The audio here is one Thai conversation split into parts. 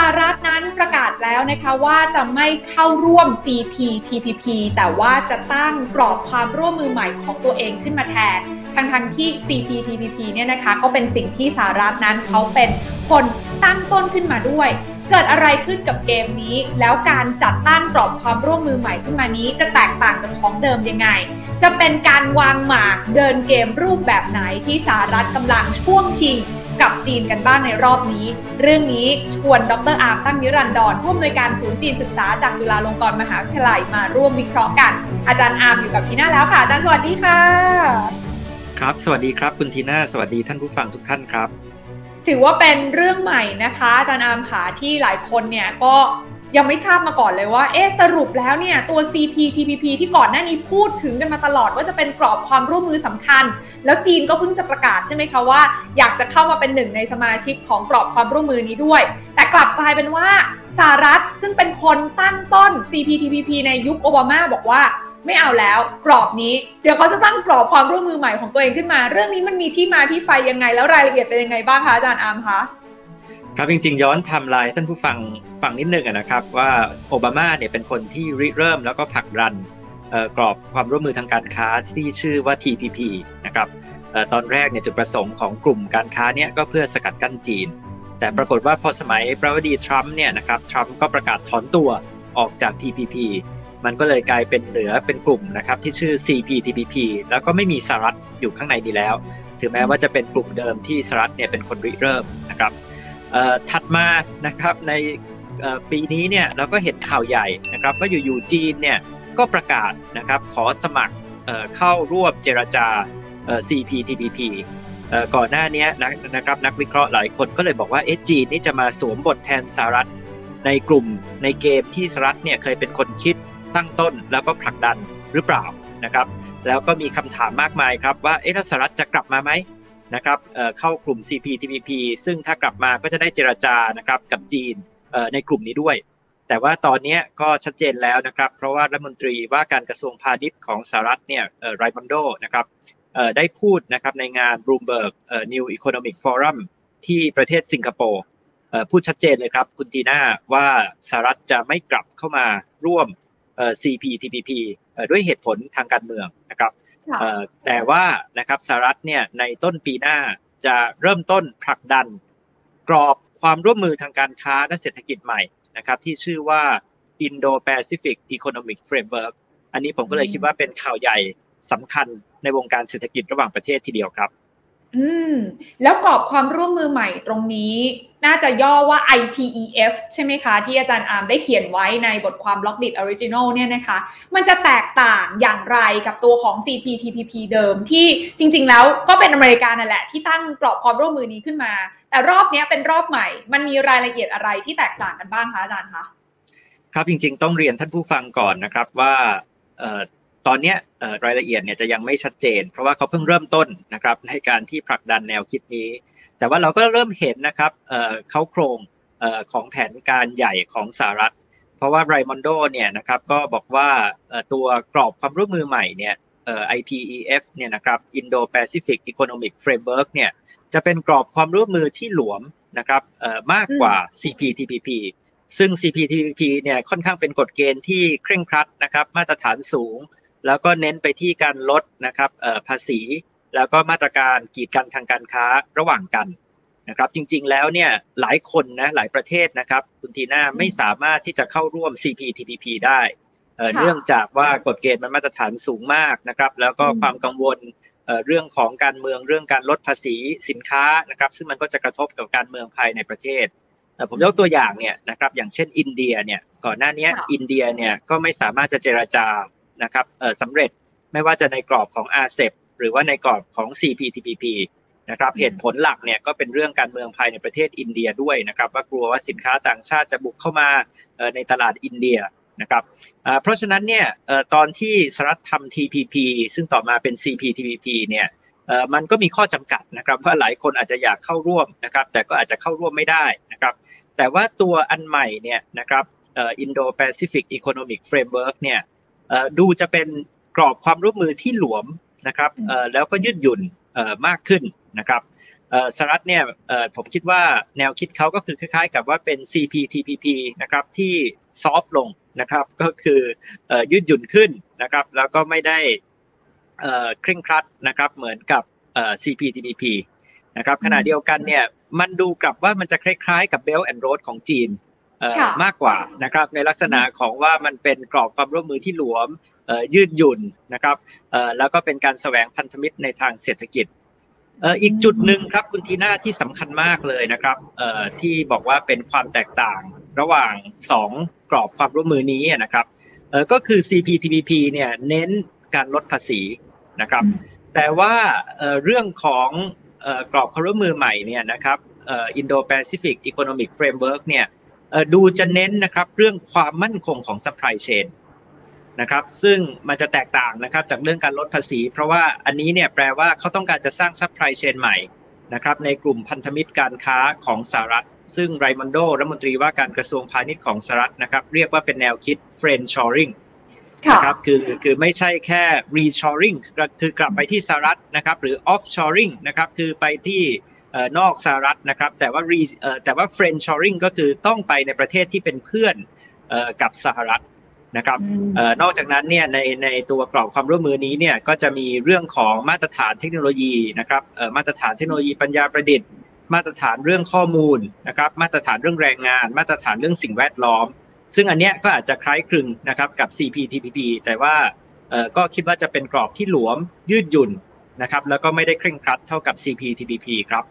สหรัฐนั้นประกาศแล้วนะคะว่าจะไม่เข้าร่วม CPTPP แต่ว่าจะตั้งกรอบความร่วมมือใหม่ของตัวเองขึ้นมาแทน ทั้งทงที่ CPTPP เนี่ยนะคะก็เป็นสิ่งที่สหรัฐนั้นเขาเป็นคนตั้งต้นขึ้นมาด้วย เกิดอะไรขึ้นกับเกมนี้ แล้วการจัดตั้งกรอบความร่วมมือใหม่ขึ้นมานี้จะแตกต่างจากของเดิมยังไง จะเป็นการวางหมากเดินเกมรูปแบบไหนที่สหรัฐกำลังช่วงชิง กับจีนกันบ้างในรอบนี้ เรื่องนี้ชวนดรอาร์มตั้งนิรันดรผู้อำนวยการศูนย์จีนศึกษาจากจุฬาลงกรณ์มหาวิทยาลัยมาร่วมวิเคราะห์กัน อาจารย์อาร์มอยู่กับทีน่าแล้วค่ะอาจารย์สวัสดีค่ะ ครับ สวัสดีครับคุณทีน่าสวัสดีท่านผู้ฟังทุกท่านครับ ถือว่าเป็นเรื่องใหม่นะคะอาจารย์อาร์มขาที่หลายคนเนี่ยก็ ยังไม่ทราบมาก่อนเลยว่า เอ๊สรุปแล้วเนี่ยตัว CPTPP ที่ก่อนหน้านี้พูดถึงกันมาตลอดว่าจะเป็นกรอบความร่วมมือสำคัญ แล้วจีนก็เพิ่งจะประกาศใช่ไหมคะว่า อยากจะเข้ามาเป็นหนึ่งในสมาชิกของกรอบความร่วมมือนี้ด้วย แต่กลับกลายเป็นว่าสหรัฐซึ่งเป็นคนตั้งต้น CPTPP ในยุคโอบามาบอกว่าไม่เอาแล้วกรอบนี้ เดี๋ยวเขาจะตั้งกรอบความร่วมมือใหม่ของตัวเองขึ้นมา เรื่องนี้มันมีที่มาที่ไปยังไงแล้วรายละเอียดเป็นยังไงบ้างคะอาจารย์อาร์มคะครับจริงๆ ย้อนทำลายท่านผู้ฟัง ฟังนิดนึงนะครับว่าโอบามาเนี่ยเป็นคนที่ริเริ่มแล้วก็ผลักดันกรอบความร่วมมือทางการค้าที่ชื่อว่า TPP นะครับตอนแรกเนี่ยจุดประสงค์ของกลุ่มการค้าเนี่ยก็เพื่อสกัดกั้นจีน แต่ปรากฏว่าพอสมัยประวัติทรัมป์เนี่ยนะครับทรัมป์ก็ประกาศถอนตัวออกจาก TPP มันก็เลยกลายเป็นเหลือเป็นกลุ่มนะครับที่ชื่อ CPTPP แล้วก็ไม่มีสหรัฐอยู่ข้างในดีแล้ว ถึงแม้ว่าจะเป็นกลุ่มเดิมที่สหรัฐเนี่ยเป็นคนริเริ่มนะครับถัดมานะครับใน ปีนี้เนี่ยเราก็เห็นข่าวใหญ่นะครับว่าอยู่ๆจีนเนี่ยก็ประกาศนะครับขอสมัครเข้าร่วมเจรจา CPTPP ก่อนหน้านี้นะครับนักวิเคราะห์หลายคนก็เลยบอกว่าเอจีนนี่จะมาสวมบทแทนสหรัฐในกลุ่มในเกมที่สหรัฐเนี่ยเคยเป็นคนคิดตั้งต้นแล้วก็ผลักดันหรือเปล่านะครับแล้วก็มีคำถามมากมายครับว่าเอ๊ะถ้าสหรัฐจะกลับมาไหมนะครับเข้ากลุ่ม CPTPP ซึ่งถ้ากลับมาก็จะได้เจรจานะครับกับจีน ในกลุ่มนี้ด้วย แต่ว่าตอนนี้ก็ชัดเจนแล้วนะครับ เพราะว่ารัฐมนตรีว่าการกระทรวงพาณิชย์ของสหรัฐเนี่ยไรมอนโดนะครับได้พูดนะครับในงาน Bloomberg New Economic Forum ที่ประเทศสิงคโปร์พูดชัดเจนเลยครับคุณทีน่าว่าสหรัฐจะไม่กลับเข้ามาร่วม CPTPP ด้วยเหตุผลทางการเมืองนะครับแต่ว่านะครับสหรัฐเนี่ยในต้นปีหน้าจะเริ่มต้นผลักดัน กรอบความร่วมมือทางการค้าและเศรษฐกิจใหม่นะครับที่ชื่อว่า Indo-Pacific Economic Framework อันนี้ผมก็เลยคิดว่าเป็นข่าวใหญ่สำคัญในวงการเศรษฐกิจระหว่างประเทศทีเดียวครับ อืม แล้วกรอบความร่วมมือใหม่ตรงนี้ น่าจะย่อว่า IPEF ใช่ไหมคะ ที่อาจารย์อาร์มได้เขียนไว้ในบทความ b l o กดิ Original เนี่ยนะคะ มันจะแตกต่างอย่างไรกับตัวของ CPTPP เดิมที่จริง ๆ แล้วก็เป็นอเมริกานั่นแหละที่ตั้งกรอบความร่วมมือนี้ขึ้นมา แต่รอบนี้เป็นรอบใหม่ มันมีรายละเอียดอะไรที่แตกต่างกันบ้างคะอาจารย์คะครับจริง ๆ ต้องเรียนท่านผู้ฟังก่อนนะครับว่าตอนนี้รายละเอียดเนี่ยจะยังไม่ชัดเจน เพราะว่าเขาเพิ่งเริ่มต้นนะครับในการที่ผลักดันแนวคิดนี้ แต่ว่าเราก็เริ่มเห็นนะครับเขาโครงของแผนการใหญ่ของสหรัฐ เพราะว่าไรมอนโดเนี่ยนะครับก็บอกว่าตัวกรอบความร่วมมือใหม่เนี่ย IPEF เนี่ยนะครับ Indo-Pacific Economic Framework เนี่ยจะเป็นกรอบความร่วมมือที่หลวมนะครับมากกว่า CPTPP ซึ่ง CPTPP เนี่ยค่อนข้างเป็นกฎเกณฑ์ที่เคร่งครัดนะครับมาตรฐานสูง แล้วก็เน้นไปที่การลดนะครับภาษี แล้วก็มาตรการกีดกันทางการค้าระหว่างกันนะครับจริงๆแล้วเนี่ยหลายคนนะหลายประเทศนะครับคุณทีน่าไม่สามารถที่จะเข้าร่วม CPTPP ได้ เนื่องจากว่ากฎเกณฑ์มันมาตรฐานสูงมากนะครับ แล้วก็ความกังวลเรื่องของการเมืองเรื่องการลดภาษีสินค้านะครับ ซึ่งมันก็จะกระทบกับการเมืองภายในประเทศผมยกตัวอย่างเนี่ยนะครับอย่างเช่นอินเดียเนี่ยก่อนหน้านี้อินเดียเนี่ยก็ไม่สามารถจะเจราจานะครับสำเร็จไม่ว่าจะในกรอบของอาเซบหรือว่าในกรอบของ CPTPP นะครับเหตุผลหลักเนี่ยก็เป็นเรื่องการเมืองภายในประเทศอินเดียด้วยนะครับว่ากลัวว่าสินค้าต่างชาติจะบุกเข้ามาในตลาดอินเดีย นะครับเพราะฉะนั้นเนี่ยตอนที่สหรัฐทำ TPP ซึ่งต่อมาเป็น CPTPP เนี่ยมันก็มีข้อจำกัดนะครับว่าหลายคนอาจจะอยากเข้าร่วมนะครับแต่ก็อาจจะเข้าร่วมไม่ได้นะครับแต่ว่าตัวอันใหม่เนี่ยนะครับ Indo-Pacific Economic Framework เนี่ยดูจะเป็นกรอบความร่วมมือที่หลวมนะครับแล้วก็ยืดหยุ่นมากขึ้นนะครับสหรัฐเนี่ยผมคิดว่าแนวคิดเขาก็คือคล้ายๆ กับว่าเป็น CPTPP นะครับที่ ซอฟลงนะครับก็คือยืดหยุ่นขึ้นนะครับแล้วก็ไม่ได้เคร่งครัดนะครับเหมือนกับ CPTPP นะครับขณะเดียวกันเนี่ยมันดูกลับว่ามันจะคล้ายๆกับ Belt and Road ของจีนมากกว่านะครับในลักษณะของว่ามันเป็นกรอบความร่วมมือที่หลวมยืดหยุ่นนะครับแล้วก็เป็นการแสวงพันธมิตรในทางเศรษฐกิจอีกจุดหนึ่งครับคุณทีน่าที่สำคัญมากเลยนะครับที่บอกว่าเป็นความแตกต่างระหว่าง2 กรอบความร่วมมือนี้นะครับก็คือ CPTPP เนี่ยเน้นการลดภาษีนะครับ แต่ว่าเรื่องของกรอบความร่วมมือใหม่เนี่ยนะครับ Indo-Pacific Economic Framework เนี่ยดูจะเน้นนะครับเรื่องความมั่นคงของ supply chain นะครับซึ่งมันจะแตกต่างนะครับจากเรื่องการลดภาษี เพราะว่าอันนี้เนี่ยแปลว่าเขาต้องการจะสร้าง supply chain ใหม่นะครับในกลุ่มพันธมิตรการค้าของสหรัฐ ซึ่งไรมอนโดรัฐมนตรีว่าการกระทรวงพาณิชย์ของสหรัฐนะครับ เรียกว่าเป็นแนวคิด friend shoring นะครับคือคือไม่ใช่แค่ reshoring คือกลับไปที่สหรัฐนะครับหรือ offshoring นะครับคือไปที่นอกสหรัฐนะครับแต่ว่าแต่ว่า friend shoring ก็คือต้องไปในประเทศที่เป็นเพื่อนกับสหรัฐนะครับนอกจากนั้นเนี่ยในในตัวกรอบความร่วมมือนี้เนี่ยก็จะมีเรื่องของมาตรฐานเทคโนโลยีนะครับมาตรฐานเทคโนโลยีปัญญาประดิษฐ์ มาตรฐานเรื่องข้อมูลนะครับ มาตรฐานเรื่องแรงงาน มาตรฐานเรื่องสิ่งแวดล้อม ซึ่งอันเนี้ยก็อาจจะคล้ายคลึงนะครับกับ CPTPP แต่ว่าก็คิดว่าจะเป็นกรอบที่หลวมยืดหยุ่นนะครับ แล้วก็ไม่ได้เคร่งครัดเท่ากับ CPTPP ครับ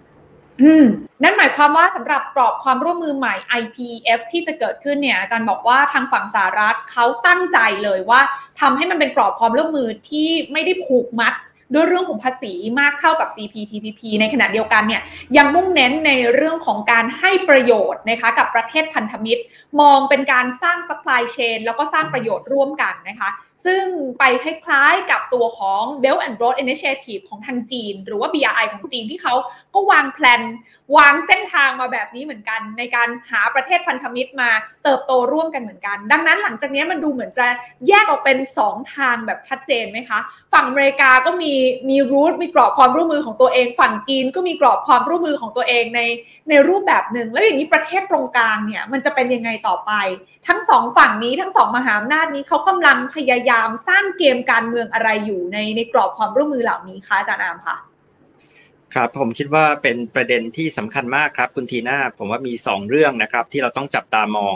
อืมนั่นหมายความว่าสำหรับกรอบความร่วมมือใหม่ IPF ที่จะเกิดขึ้นเนี่ยอาจารย์บอกว่าทางฝั่งสหรัฐเขาตั้งใจเลยว่าทำให้มันเป็นกรอบความร่วมมือที่ไม่ได้ผูกมัด ด้วยเรื่องของภาษีมากเท่ากับ CPTPP ในขณะเดียวกันเนี่ยยังมุ่งเน้นในเรื่องของการให้ประโยชน์นะคะกับประเทศพันธมิตร มองเป็นการสร้าง supply chain แล้วก็สร้างประโยชน์ร่วมกันนะคะ ซึ่งไปคล้ายๆกับตัวของ Belt and Road Initiative ของทางจีน หรือว่า BRI ของจีนที่เขาก็วางแผนวางเส้นทางมาแบบนี้เหมือนกัน ในการหาประเทศพันธมิตรมาเติบโตร่วมกันเหมือนกัน ดังนั้นหลังจากนี้มันดูเหมือนจะแยกออกเป็น 2 ทางแบบชัดเจนไหมคะ ฝั่งอเมริกาก็มีมีรูทมีกรอบความร่วมมือของตัวเอง ฝั่งจีนก็มีกรอบความร่วมมือของตัวเองในในรูปแบบหนึ่งแล้วอย่างนี้ประเทศตรงกลางเนี่ยมันจะเป็นยังไงต่อไป ทั้งสองฝั่งนี้ทั้งสองมหาอำนาจนี้เขากำลังพยายามสร้างเกมการเมืองอะไรอยู่ในในกรอบความร่วมมือเหล่านี้คะอาจารย์อามคะครับผมคิดว่าเป็นประเด็นที่สำคัญมากครับคุณทีน่าผมว่ามี 2 เรื่องนะครับที่เราต้องจับตามอง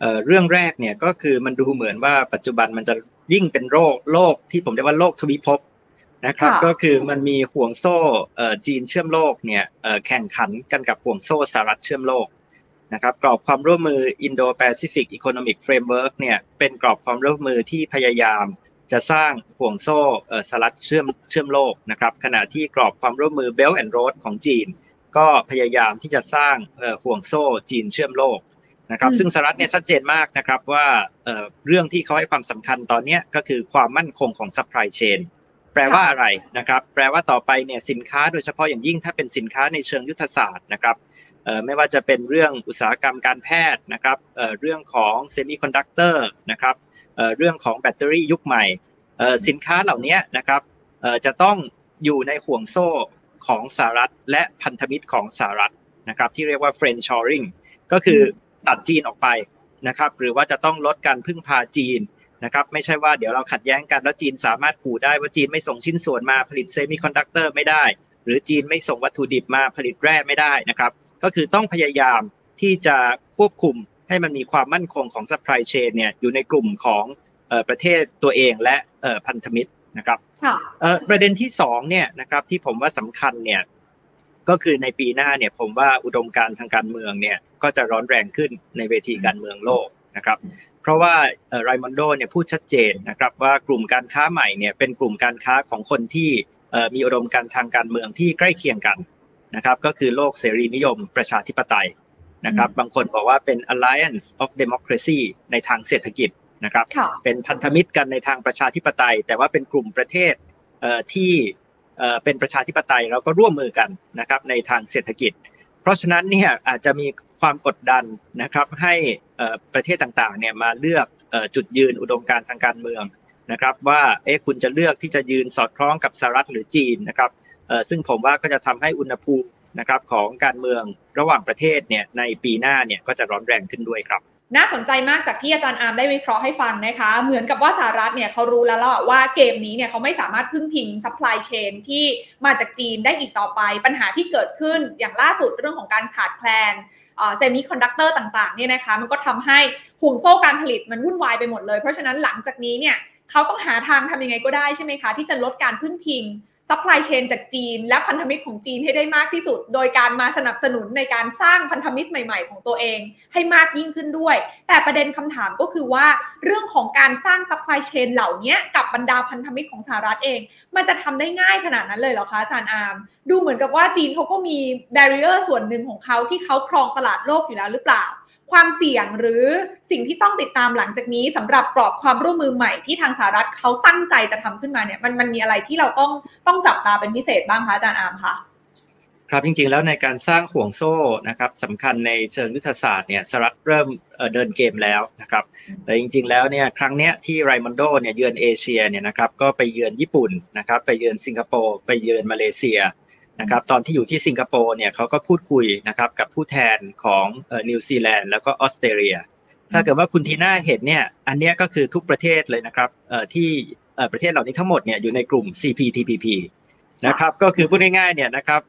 เอ่อเรื่องแรกเนี่ยก็คือมันดูเหมือนว่าปัจจุบันมันจะยิ่งเป็นโรคโลกที่ผมเรียกว่าโลกทวิภพนะครับก็คือมันมีห่วงโซ่จีนเชื่อมโลกเนี่ยแข่งขันกันกับห่วงโซ่สหรัฐเชื่อมโลก นะครับกรอบความร่วมมือ Indo-Pacific Economic Framework เนี่ยเป็นกรอบความร่วมมือที่พยายามจะสร้างห่วงโซ่สลัดเชื่อมเชื่อมโลกนะครับขณะที่กรอบความร่วมมือ Belt and Road ของจีน ก็พยายามที่จะสร้างห่วงโซ่จีนเชื่อมโลกนะครับซึ่งสหรัฐเนี่ยชัดเจนมากนะครับว่าเรื่องที่เขาให้ความสำคัญตอนนี้ก็คือความมั่นคงของ supply chain แปลว่าอะไรนะครับ แปลว่าต่อไปเนี่ยสินค้าโดยเฉพาะอย่างยิ่งถ้าเป็นสินค้าในเชิงยุทธศาสตร์นะครับไม่ว่าจะเป็นเรื่องอุตสาหกรรมการแพทย์นะครับเรื่องของเซมิคอนดักเตอร์นะครับเรื่องของแบตเตอรี่ยุคใหม่สินค้าเหล่านี้นะครับจะต้องอยู่ในห่วงโซ่ของสหรัฐ และพันธมิตรของสหรัฐนะครับที่เรียกว่า friend shoring ก็คือตัดจีนออกไปนะครับหรือว่าจะต้องลดการพึ่งพาจีน นะครับไม่ใช่ว่าเดี๋ยวเราขัดแย้งกันแล้วจีนสามารถขู่ได้ว่าจีนไม่ส่งชิ้นส่วนมาผลิตเซมิคอนดักเตอร์ไม่ได้ หรือจีนไม่ส่งวัตถุดิบมาผลิตแร่ไม่ได้นะครับก็คือต้องพยายามที่จะควบคุมให้มันมีความมั่นคงของ supply chain เนี่ยอยู่ในกลุ่มของประเทศตัวเองและพันธมิตรนะครับประเด็นที่สองเนี่ยนะครับที่ผมว่าสำคัญเนี่ยก็คือในปีหน้าเนี่ยผมว่าอุดมการณ์ทางการเมืองเนี่ยก็จะร้อนแรงขึ้นในเวทีการเมืองโลก นะครับเพราะว่าไรมอนโดเนี่ยพูดชัดเจนนะครับว่ากลุ่มการค้าใหม่เนี่ยเป็นกลุ่มการค้าของคนที่มีอุดมการทางการเมืองที่ใกล้เคียงกันนะครับก็คือโลกเสรีนิยมประชาธิปไตยนะครับบางคนบอกว่าเป็น alliance of democracy ในทางเศรษฐกิจนะครับเป็นพันธมิตรกันในทางประชาธิปไตย แต่ว่าเป็นกลุ่มประเทศที่เป็นประชาธิปไตยแล้วก็ร่วมมือกันนะครับในทางเศรษฐกิจ เพราะฉะนั้นเนี่ยอาจจะมีความกดดันนะครับให้ประเทศต่างๆเนี่ยมาเลือกจุดยืนอุดมการณ์ทางการเมืองนะครับว่าเอ๊ะคุณจะเลือกที่จะยืนสอดคล้องกับสหรัฐหรือจีนนะครับซึ่งผมว่าก็จะทำให้อุณหภูมินะครับของการเมืองระหว่างประเทศเนี่ยในปีหน้าเนี่ยก็จะร้อนแรงขึ้นด้วยครับ น่าสนใจมากจากที่อาจารย์อาร์มได้วิเคราะห์ให้ฟังนะคะ เหมือนกับว่าสหรัฐเนี่ยเขารู้แล้วว่าเกมนี้เนี่ยเขาไม่สามารถพึ่งพิง supply chain ที่มาจากจีนได้อีกต่อไป ปัญหาที่เกิดขึ้นอย่างล่าสุดเรื่องของการขาดแคลนเซมิคอนดักเตอร์ต่างๆเนี่ยนะคะมันก็ทำให้ห่วงโซ่การผลิตมันวุ่นวายไปหมดเลย เพราะฉะนั้นหลังจากนี้เนี่ยเขาต้องหาทางทำยังไงก็ได้ใช่ไหมคะ ที่จะลดการพึ่งพิง supply chain จากจีน และพันธมิตรของจีนให้ได้มากที่สุด โดยการมาสนับสนุนในการสร้างพันธมิตรใหม่ ๆ ของตัวเอง ให้มากยิ่งขึ้นด้วย แต่ประเด็นคำถามก็คือว่า เรื่องของการสร้าง supply chain เหล่านี้กับบรรดาพันธมิตรของสหรัฐเอง มันจะทำได้ง่ายขนาดนั้นเลยเหรอคะอาจารย์อาร์มดูเหมือนกับว่าจีนเขาก็มี barrier ส่วนหนึ่งของเขาที่เขาครองตลาดโลกอยู่แล้วหรือเปล่า ความเสี่ยงหรือสิ่งที่ต้องติดตามหลังจากนี้สำหรับกรอบความร่วมมือใหม่ที่ทางสหรัฐเขาตั้งใจจะทำขึ้นมาเนี่ยมันมันมีอะไรที่เราต้องต้องจับตาเป็นพิเศษบ้างคะอาจารย์อาร์มคะครับจริงๆแล้วในการสร้างห่วงโซ่นะครับสำคัญในเชิงยุทธศาสตร์เนี่ยสหรัฐเริ่มเดินเกมแล้วนะครับแต่จริง ๆ แล้วเนี่ยครั้งเนี้ยที่ไรมอนโดเนี่ยเยือนเอเชียเนี่ยนะครับก็ไปเยือนญี่ปุ่นนะครับไปเยือนสิงคโปร์ไปเยือนมาเลเซีย นะครับตอนที่อยู่ที่สิงคโปร์เนี่ยเขาก็พูดคุยนะครับกับผู้แทนของนิวซีแลนด์แล้วก็ออสเตรเลีย ถ้าเกิดว่าคุณทีน่าเห็นเนี่ยอันนี้ก็คือทุกประเทศเลยนะครับที่ประเทศเหล่านี้ทั้งหมดเนี่ยอยู่ในกลุ่ม CPTPP นะครับก็คือพูดง่ายๆเนี่ยนะครับ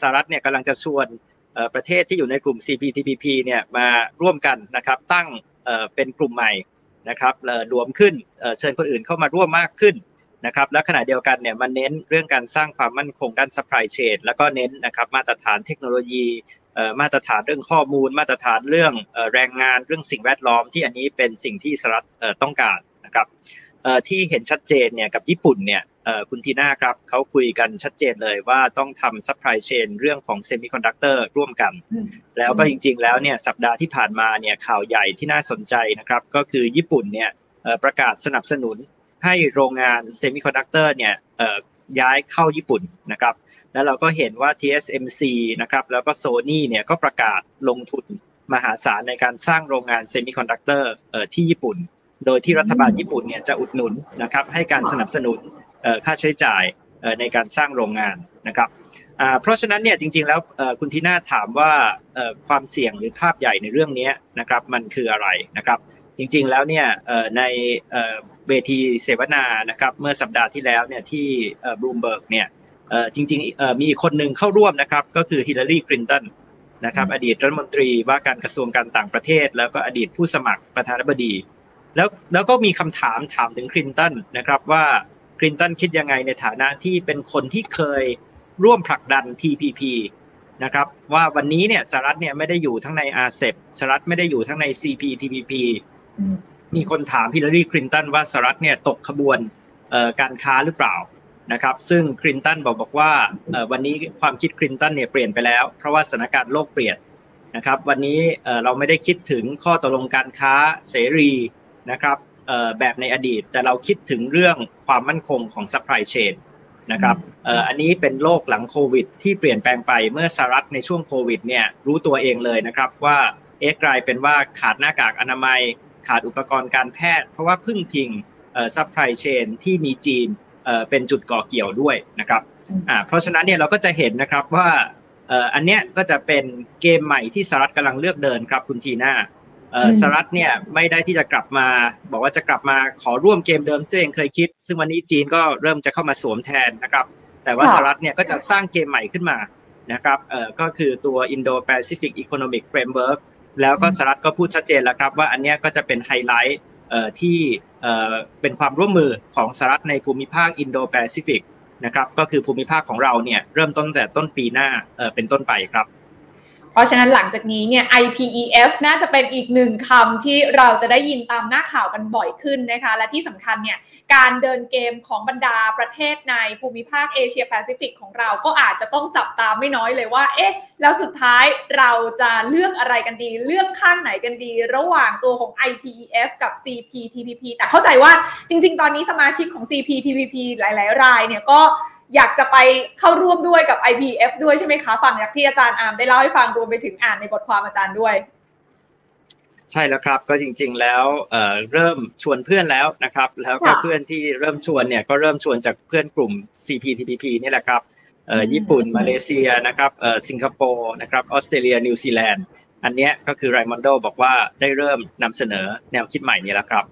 สหรัฐเนี่ยกำลังจะชวนประเทศที่อยู่ในกลุ่ม CPTPP เนี่ยมาร่วมกันนะครับตั้งเป็นกลุ่มใหม่นะครับรวมขึ้นเชิญคนอื่นเข้ามาร่วมมากขึ้น นะครับและขณะเดียวกันเนี่ยมันเน้นเรื่องการสร้างความมั่นคงด้าน supply chain แล้วก็เน้นนะครับมาตรฐานเทคโนโลยีมาตรฐานเรื่องข้อมูล มาตรฐานเรื่องแรงงานเรื่องสิ่งแวดล้อมที่อันนี้เป็นสิ่งที่สหรัฐต้องการนะครับที่เห็นชัดเจนเนี่ยกับญี่ปุ่นเนี่ยคุณทีน่าครับเขาคุยกันชัดเจนเลยว่าต้องทำ supply chain เรื่องของเซมิคอนดักเตอร์ร่วมกัน แล้วก็จริงๆแล้วเนี่ยสัปดาห์ที่ผ่านมาเนี่ยข่าวใหญ่ที่น่าสนใจนะครับก็คือญี่ปุ่นเนี่ยประกาศสนับสนุน ให้โรงงานเซมิคอนดักเตอร์เนี่ยย้ายเข้าญี่ปุ่นนะครับ แล้วเราก็เห็นว่า TSMC นะครับแล้วก็ Sony เนี่ยก็ประกาศลงทุนมหาศาลในการสร้างโรงงานเซมิคอนดักเตอร์ที่ญี่ปุ่น โดยที่รัฐบาลญี่ปุ่นเนี่ยจะอุดหนุนนะครับให้การสนับสนุนค่าใช้จ่ายในการสร้างโรงงานนะครับเพราะฉะนั้นเนี่ยจริงๆแล้วคุณทีน่าถามว่าความเสี่ยงหรือภาพใหญ่ในเรื่องนี้นะครับมันคืออะไรนะครับ จริงๆแล้วเนี่ยในเวทีเสวนานะครับเมื่อสัปดาห์ที่แล้วเนี่ยที่บลูมเบิร์กเนี่ยจริงๆมีคนหนึ่งเข้าร่วมนะครับก็คือฮิลลารีคลินตันนะครับอดีตรัฐมนตรีว่าการกระทรวงการต่างประเทศ แล้วก็อดีตผู้สมัครประธานาธิบดี แล้วแล้วก็มีคำถามถามถึงคลินตันนะครับว่าคลินตันคิดยังไงในฐานะที่เป็นคนที่เคยร่วมผลักดัน TPP นะครับว่าวันนี้เนี่ยสหรัฐเนี่ยไม่ได้อยู่ทั้งในอาเซบสหรัฐไม่ได้อยู่ทั้งใน CPTPP มีคนถามฮิลลารีคลินตันว่าสหรัฐเนี่ยตกขบวนการค้าหรือเปล่านะครับซึ่งคลินตันบอกบอกว่าวันนี้ความคิดคลินตันเนี่ยเปลี่ยนไปแล้ว เพราะว่าสถานการณ์โลกเปลี่ยนนะครับวันนี้เราไม่ได้คิดถึงข้อตกลงการค้าเสรีนะครับแบบในอดีต แต่เราคิดถึงเรื่องความมั่นคงของ supply chain นะครับอันนี้เป็นโลกหลังโควิด ที่เปลี่ยนแปลงไปเมื่อสหรัฐในช่วงโควิดเนี่ยรู้ตัวเองเลยนะครับว่าเอ๊กลายเป็นว่าขาดหน้ากากอนามัย ขาดอุปกรณ์การแพทย์ เพราะว่าพึ่งพิง supply chain ที่มีจีนเป็นจุดเกาะเกี่ยวด้วยนะครับเพราะฉะนั้นเนี่ยเราก็จะเห็นนะครับว่าอันเนี้ยก็จะเป็นเกมใหม่ที่สหรัฐกำลังเลือกเดินครับคุณทีน่าสหรัฐเนี่ยไม่ได้ที่จะกลับมา บอกว่าจะกลับมาขอร่วมเกมเดิมที่ตัวเองเคยคิด ซึ่งวันนี้จีนก็เริ่มจะเข้ามาสวมแทนนะครับแต่ว่าสหรัฐเนี่ยก็จะสร้างเกมใหม่ขึ้นมานะครับก็คือตัว Indo-Pacific Economic Framework แล้วก็สหรัฐก็พูดชัดเจนแล้วครับว่าอันนี้ก็จะเป็นไฮไลท์ที่เป็นความร่วมมือของสหรัฐในภูมิภาคอินโดแปซิฟิกนะครับก็คือภูมิภาคของเราเนี่ยเริ่มต้นแต่ต้นปีหน้าเป็นต้นไปครับ เพราะฉะนั้นหลังจากนี้เนี่ย IPEF น่าจะเป็นอีกหนึ่งคำที่เราจะได้ยินตามหน้าข่าวกันบ่อยขึ้นนะคะ และที่สำคัญเนี่ยการเดินเกมของบรรดาประเทศในภูมิภาคเอเชียแปซิฟิกของเราก็อาจจะต้องจับตามไม่น้อยเลยว่า เอ๊ะ แล้วสุดท้ายเราจะเลือกอะไรกันดี เลือกข้างไหนกันดี ระหว่างตัวของ IPEF กับ CPTPP แต่เข้าใจว่าจริง ๆ ตอนนี้สมาชิกของ CPTPP หลาย ๆ รายเนี่ยก็ อยากจะไปเข้าร่วมด้วยกับ IPEF ด้วยใช่ไหมคะฟังจากที่อาจารย์อาร์มได้เล่าให้ฟังรวมไปถึงอ่านในบทความอาจารย์ด้วย ใช่แล้วครับก็จริง ๆ แล้วเริ่มชวนเพื่อนแล้วนะครับ แล้วก็เพื่อนที่เริ่มชวนเนี่ยก็เริ่มชวนจากเพื่อนกลุ่ม CPTPP นี่แหละครับญี่ปุ่นมาเลเซียนะครับสิงคโปร์นะครับออสเตรเลียนิวซีแลนด์อันนี้ก็คือไรมอนโดบอกว่าได้เริ่มนำเสนอแนวคิดใหม่นี้แล้วครับ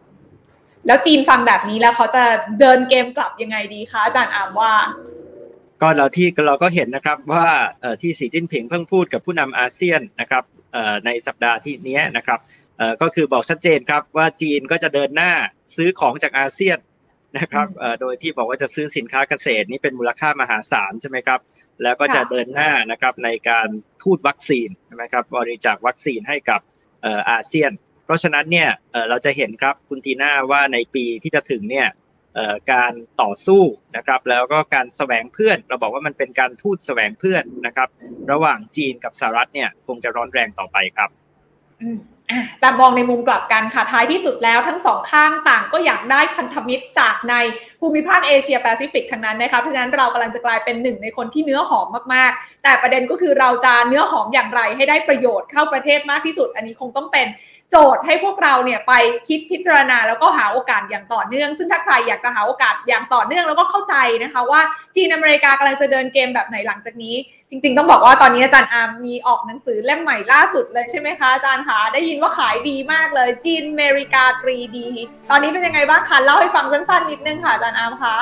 แล้วจีนฟังแบบนี้แล้วเขาจะเดินเกมกลับยังไงดีคะอาจารย์อามว่าก็เราที่เราก็เห็นนะครับว่าที่สีจิ้นผิงเพิ่งพูดกับผู้นำอาเซียนนะครับในสัปดาห์ที่นี้นะครับก็คือบอกชัดเจนครับว่าจีนก็จะเดินหน้าซื้อของจากอาเซียนนะครับโดยที่บอกว่าจะซื้อสินค้าเกษตรนี่เป็นมูลค่ามหาศาลใช่ไหมครับแล้วก็จะเดินหน้านะครับในการทูตวัคซีนใช่ไหมครับบริจาควัคซีนให้กับอาเซียน เพราะฉะนั้นเนี่ยเราจะเห็นครับคุณทีน่าว่าในปีที่จะถึงเนี่ยการต่อสู้นะครับแล้วก็การแสวงเพื่อน เราบอกว่ามันเป็นการทูตแสวงเพื่อนนะครับ ระหว่างจีนกับสหรัฐเนี่ยคงจะร้อนแรงต่อไปครับแต่มองในมุมกลับกันค่ะท้ายที่สุดแล้วทั้งสองข้างต่างก็อยากได้พันธมิตรจากในภูมิภาคเอเชียแปซิฟิกทั้งนั้นนะคะเพราะฉะนั้นเรากำลังจะกลายเป็นหนึ่งในคนที่เนื้อหอมมากๆ แต่ประเด็นก็คือเราจะเนื้อหอมอย่างไรให้ได้ประโยชน์เข้าประเทศมากที่สุด อันนี้คงต้องเป็น โจทย์ให้พวกเราเนี่ยไปคิดพิจารณาแล้วก็หาโอกาสอย่างต่อเนื่อง ซึ่งถ้าใครอยากจะหาโอกาสอย่างต่อเนื่องแล้วก็เข้าใจนะคะว่าจีนอเมริกากำลังจะเดินเกมแบบไหนหลังจากนี้ จริง ๆ ต้องบอกว่าตอนนี้อาจารย์อาร์มมีออกหนังสือเล่มใหม่ล่าสุดเลยใช่ไหมคะอาจารย์คะได้ยินว่าขายดีมากเลยจีนอเมริกา 3D ตอนนี้เป็นยังไงบ้างคะเล่าให้ฟังสั้นๆนิดนึงค่ะอาจารย์อาร์มคะ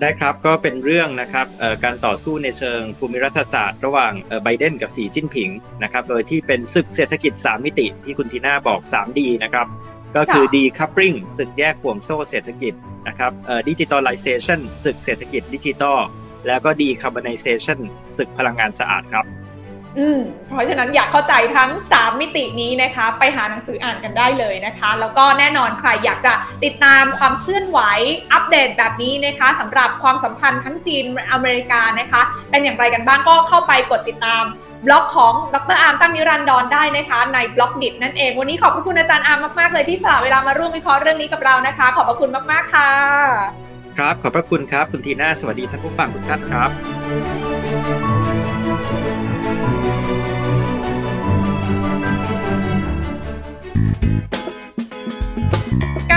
ได้ครับก็เป็นเรื่องนะครับการต่อสู้ในเชิงภูมิรัฐศาสตร์ ระหว่างไบเดนกับสีจิ้นผิงนะครับโดยที่เป็นศึกเศรษฐกิจ 3 มิติที่คุณทีน่าบอก 3D นะครับก็คือ decoupling ศึกแยกห่วงโซ่เศรษฐกิจนะครับดิจิทัลไลเซชันศึกเศรษฐกิจดิจิทัลแล้วก็ decarbonization ศึกพลังงานสะอาดครับ อืมเพราะฉะนั้นอยากเข้าใจทั้ง 3 มิตินี้นะคะ ไปหาหนังสืออ่านกันได้เลยนะคะ แล้วก็แน่นอนใครอยากจะติดตามความเคลื่อนไหวอัปเดตแบบนี้นะคะสำหรับความสัมพันธ์ทั้งจีนอเมริกานะคะ เป็นอย่างไรกันบ้างก็เข้าไปกดติดตามบล็อกของดร.อาร์มตั้งนิรันดรได้นะคะ ใน Blockdit นั่นเอง วันนี้ขอบพระคุณอาจารย์อาร์มมากๆเลยที่สละเวลามาร่วมวิเคราะห์เรื่องนี้กับเรานะคะ ขอบพระคุณมากๆค่ะ ครับขอบพระคุณครับคุณทีน่าสวัสดีท่านผู้ฟังทุกท่านครับ